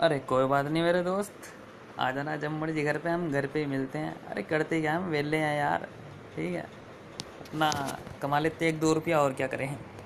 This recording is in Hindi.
अरे कोई बात नहीं मेरे दोस्त। आ जाना जब मर्ज़ी घर पे, हम घर पे ही मिलते हैं। अरे करते क्या हम वेले हैं यार। ठीक है। अपना कमा लेते एक दो रुपया, और क्या करें?